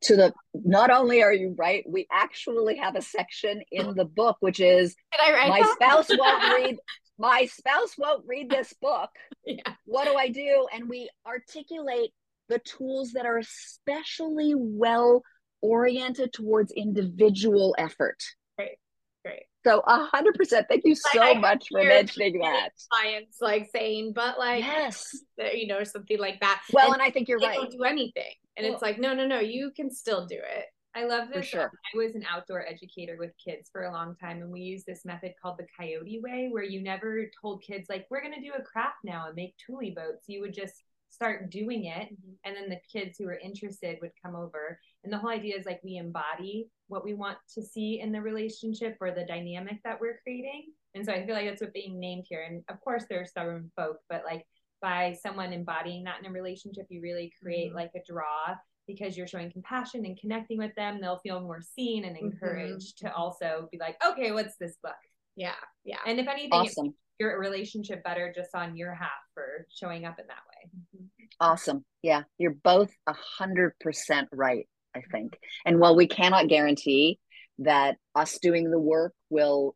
To the not only are you right, we actually have a section in the book which is my that? spouse won't read my spouse won't read this book. Yeah. What do I do? And we articulate the tools that are especially well oriented towards individual effort. Right. Right. So a hundred percent. Thank you so like, much for mentioning that. Clients like saying, but like yes, you know, something like that. Well, and, and I think you're right. Don't do anything, and well, it's like, no, no, no, you can still do it. I love this. Sure. I was an outdoor educator with kids for a long time, and we use this method called the coyote way, where you never told kids like, "We're going to do a craft now and make tule boats." You would just start doing it, mm-hmm. and then the kids who were interested would come over and the whole idea is like we embody what we want to see in the relationship or the dynamic that we're creating. And so I feel like that's what being named here. And of course, there are stubborn folk, but like by someone embodying that in a relationship, you really create mm-hmm. like a draw because you're showing compassion and connecting with them. They'll feel more seen and mm-hmm. encouraged mm-hmm. to also be like, okay, what's this book? Yeah. Yeah. And if anything, awesome. your relationship better just on your half for showing up in that way. Mm-hmm. Awesome. Yeah. You're both a hundred percent right. I think. And while we cannot guarantee that us doing the work will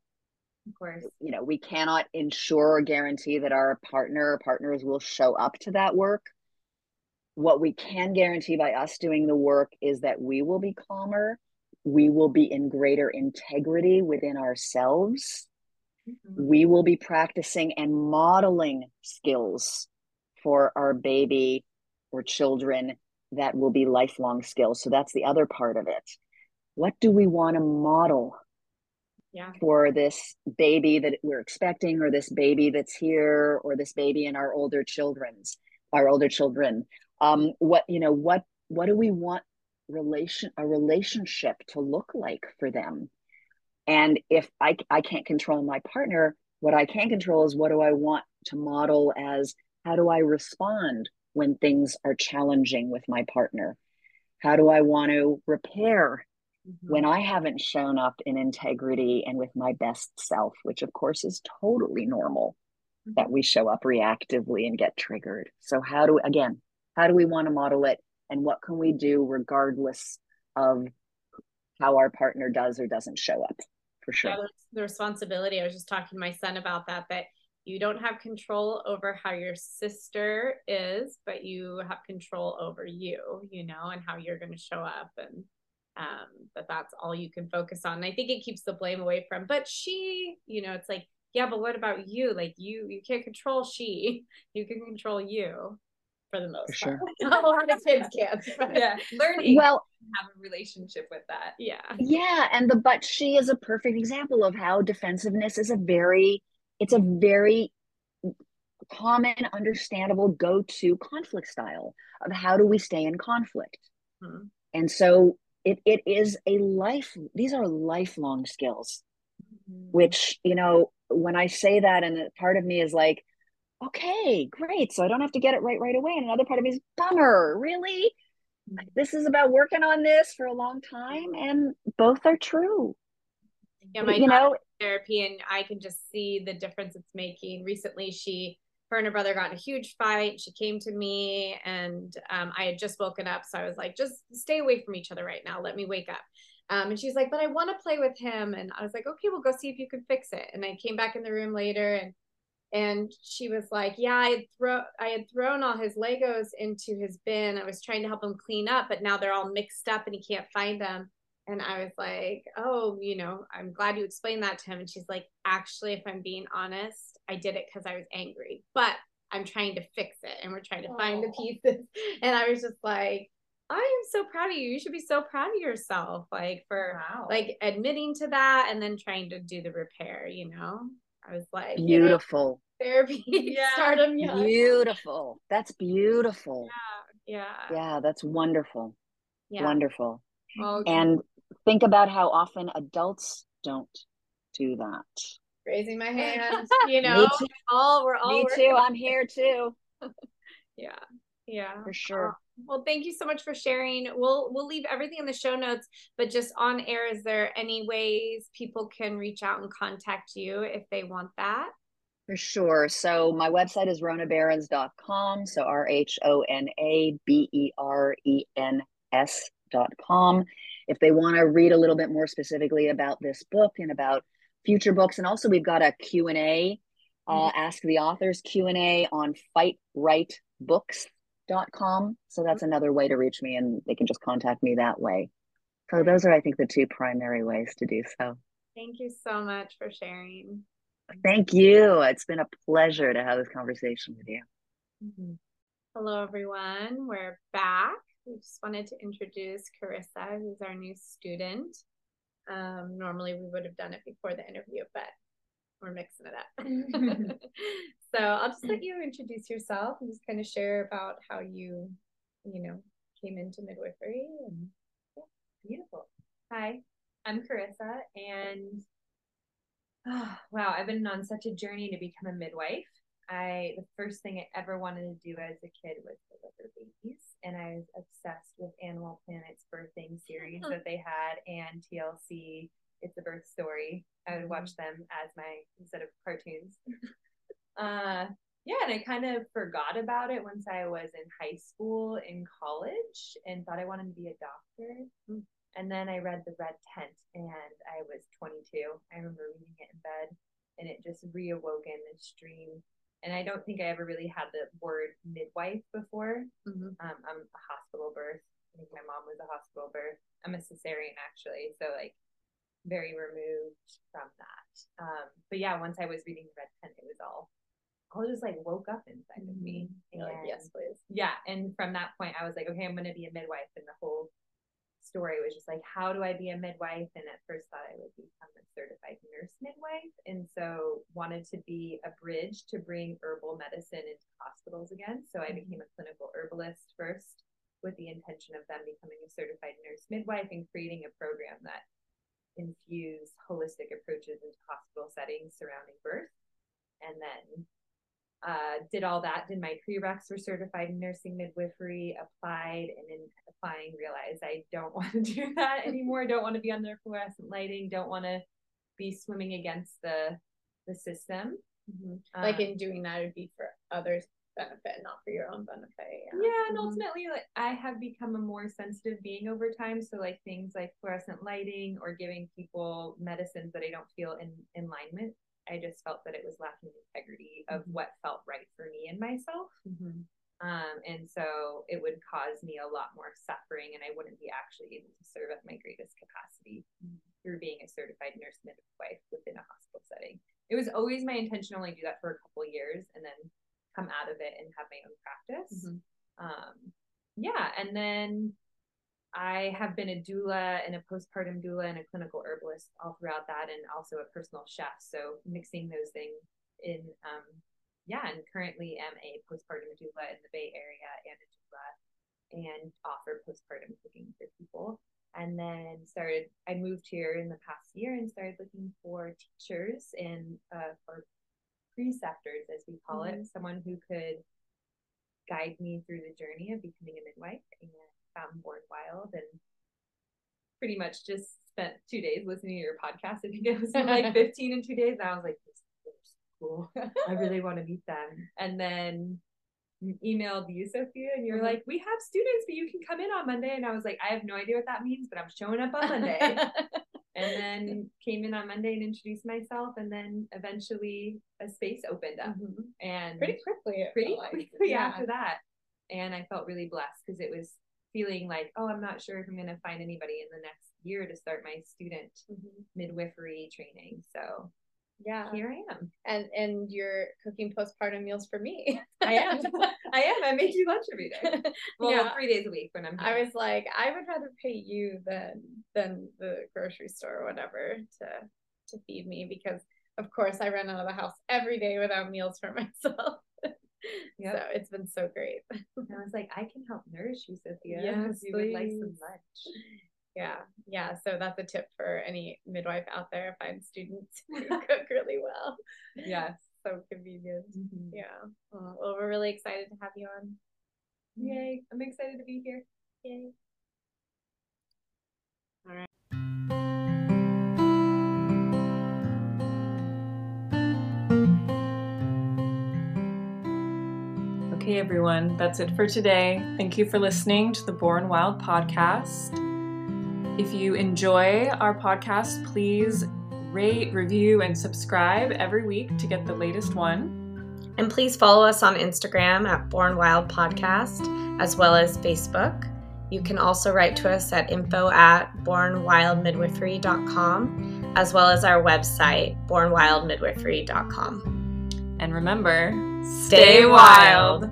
of course you know we cannot ensure or guarantee that our partner or partners will show up to that work what we can guarantee by us doing the work is that we will be calmer we will be in greater integrity within ourselves mm-hmm. we will be practicing and modeling skills for our baby or children that will be lifelong skills. So that's the other part of it. What do we want to model yeah. for this baby that we're expecting, or this baby that's here, or this baby in our older children's, our older children? Um, what you know, what what do we want relation a relationship to look like for them? And if I I can't control my partner, what I can control is what do I want to model as how do I respond when things are challenging with my partner? How do I want to repair mm-hmm. when I haven't shown up in integrity and with my best self, which of course is totally normal mm-hmm. that we show up reactively and get triggered. So, how do, again, How do we want to model it? And what can we do regardless of how our partner does or doesn't show up? For sure. The responsibility. I was just talking to my son about that, that you don't have control over how your sister is, but you have control over you, you know, and how you're going to show up and um that that's all you can focus on. And I think it keeps the blame away from, but she, you know, it's like, yeah, but what about you? Like you you can't control she, you can control you for the most for part. A lot of kids can't. yeah. Learning well have a relationship with that. Yeah. Yeah. And the but she is a perfect example of how defensiveness is a very it's a very common, understandable go-to conflict style of how do we stay in conflict. Hmm. And so it it is a life, these are lifelong skills, hmm. which, you know, when I say that, and part of me is like, okay, great. So I don't have to get it right right away. And another part of me is bummer, really? Hmm. This is about working on this for a long time, and both are true. Yeah, my you know, therapy and I can just see the difference it's making. Recently, she, her and her brother got in a huge fight. She came to me and um, I had just woken up. So I was like, just stay away from each other right now. Let me wake up. Um, and she's like, but I want to play with him. And I was like, okay, we'll go see if you can fix it. And I came back in the room later and and she was like, "Yeah, I had I had thrown all his Legos into his bin. I was trying to help him clean up, but now they're all mixed up and he can't find them." And I was like, oh, you know, I'm glad you explained that to him. And she's like, actually, if I'm being honest, I did it because I was angry, but I'm trying to fix it and we're trying to Aww. find the pieces. And I was just like, I am so proud of you. You should be so proud of yourself, like for wow. like admitting to that and then trying to do the repair, you know? I was like, beautiful. You know, therapy, yeah. stardom young. Beautiful. That's beautiful. Yeah. Yeah. Yeah. That's wonderful. Yeah. Wonderful. Okay. And think about how often adults don't do that. Raising my hand, you know, Me too. all we're all Me too. I'm here too. yeah, yeah, for sure. Uh, well, thank you so much for sharing. We'll we'll leave everything in the show notes, but just on air, is there any ways people can reach out and contact you if they want that? For sure. So my website is rhonaberens.com. So R H O N A B E R E N S.com if they want to read a little bit more specifically about this book and about future books. And also we've got a q&a uh, mm-hmm. ask the authors q&a on fightrightbooks.com so that's another way to reach me and they can just contact me that way. So those are i think the two primary ways to do so. Thank you so much for sharing. Thank you. It's been a pleasure to have this conversation with you. Mm-hmm. hello everyone. We're back we just wanted to introduce Carissa, who's our new student. Um, normally we would have done it before the interview, but we're mixing it up. so I'll just let you introduce yourself and just kind of share about how you, you know, came into midwifery and yeah, beautiful. Hi, I'm Carissa and oh, wow, I've been on such a journey to become a midwife. I the first thing I ever wanted to do as a kid was deliver babies, and I was obsessed with Animal Planet's birthing series that they had and TLC. It's a birth story. I would watch mm-hmm. them as my instead of cartoons. uh, yeah, and I kind of forgot about it once I was in high school, in college, and thought I wanted to be a doctor. Mm-hmm. And then I read The Red Tent, and I was 22. I remember reading it in bed, and it just reawoke in this dream and I don't think I ever really had the word midwife before. Mm-hmm. Um, I'm a hospital birth. I think my mom was a hospital birth. I'm a cesarean actually, so like very removed from that. Um, but yeah, once I was reading the Red Tent, it was all all just like woke up inside mm-hmm. of me. Mm-hmm. And, like, yes, please. Yeah, and from that point, I was like, okay, I'm gonna be a midwife, and the whole story was just like, how do I be a midwife? And at first thought I would become a certified nurse midwife. And so wanted to be a bridge to bring herbal medicine into hospitals again. So I mm-hmm. became a clinical herbalist first with the intention of them becoming a certified nurse midwife and creating a program that infused holistic approaches into hospital settings surrounding birth. And then uh, did all that, did my prereqs for certified nursing midwifery, applied, and in applying realized I don't want to do that anymore. don't want to be under fluorescent lighting. Don't want to be swimming against the the system. Mm-hmm. like um, in doing that, it'd be for others benefit, not for your own benefit. Yeah, yeah and mm-hmm. ultimately, like I have become a more sensitive being over time. So like things like fluorescent lighting or giving people medicines that I don't feel in alignment. I just felt that it was lacking integrity of mm-hmm. what felt right for me and myself. Mm-hmm. Um, and so it would cause me a lot more suffering, and I wouldn't be actually able to serve at my greatest capacity mm-hmm. through being a certified nurse midwife within a hospital setting. It was always my intention to only do that for a couple years and then come out of it and have my own practice. Mm-hmm. Um, yeah, and then I have been a doula and a postpartum doula and a clinical herbalist all throughout that, and also a personal chef. So mixing those things in um, yeah, and currently am a postpartum doula in the Bay Area and a doula and offer postpartum cooking for people. And then started, I moved here in the past year and started looking for teachers and uh, for preceptors, as we call mm-hmm. it, someone who could guide me through the journey of becoming a midwife and found Born Wild and pretty much just spent two days listening to your podcast. I think it was like 15 in two days. And I was like, this is cool. I really want to meet them. And then emailed you, Sophia, and you're mm-hmm. like, we have students, but you can come in on Monday. And I was like, I have no idea what that means, but I'm showing up on Monday. and then came in on Monday and introduced myself, and then eventually a space opened up, mm-hmm. and pretty quickly, pretty quickly yeah. after that. And I felt really blessed because it was feeling like, oh, I'm not sure if I'm going to find anybody in the next year to start my student mm-hmm. midwifery training. So yeah here i am and and you're cooking postpartum meals for me i am i am i make you lunch every day well yeah. three days a week when i'm here. i was like i would rather pay you than than the grocery store or whatever to to feed me because of course i run out of the house every day without meals for myself yep. so it's been so great. I was like i can help nourish you sophia. Yes you please. would like some lunch. Yeah. Yeah. So that's a tip for any midwife out there find students who cook really well. Yes. So convenient. Mm-hmm. yeah. Well we're really excited to have you on. Yay. I'm excited to be here. Yay Okay, everyone, that's it for today. Thank you for listening to the Born Wild podcast. If you enjoy our podcast, please rate, review, and subscribe every week to get the latest one. And please follow us on Instagram at Born Wild Podcast, as well as Facebook. You can also write to us at info at bornwildmidwifery.com, as well as our website, bornwildmidwifery.com. And remember, stay wild.